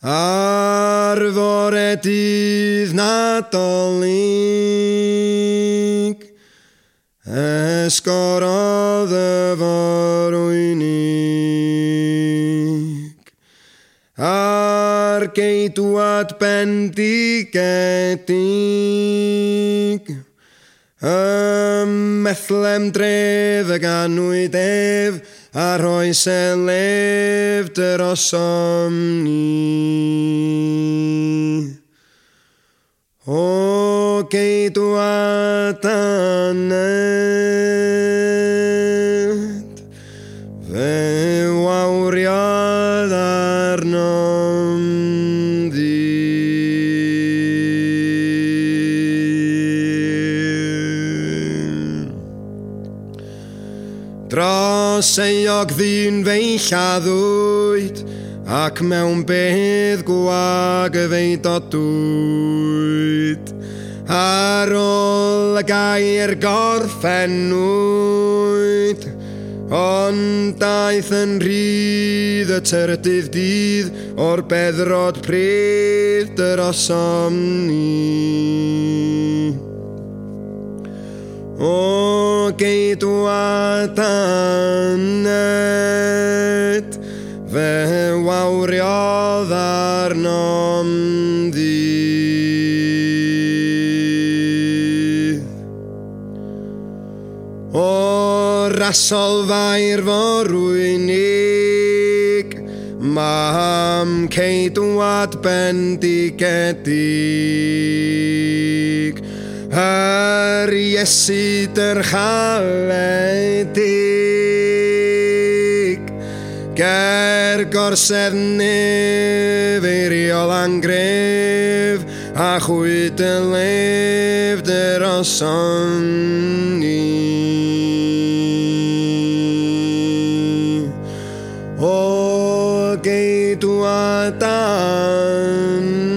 Ar fore dydd nadolig, Esgorodd y wynig Ar geidwad bendigedig, Ym methlem dref y ganwy def, a'r rhoi selef dyr os ni. O geidw a daned, fe Dros eog ddyn fei lladdwyd, ac mewn bedd gwag y fei dodwyd. Ar ôl y gair gorffennwyd, ond daeth yn rhydd y tyrdydd dydd o'r beddrod pryd yr osomni. O, بكيت وتأنيت فهو رياض دي O rasol fair fo rwynig Mam ceidwad bendigedig ar Iesu dy'r chaledig ger gorsedd nifeiriol angref a chwy y lef dy'r ni o geidwa dan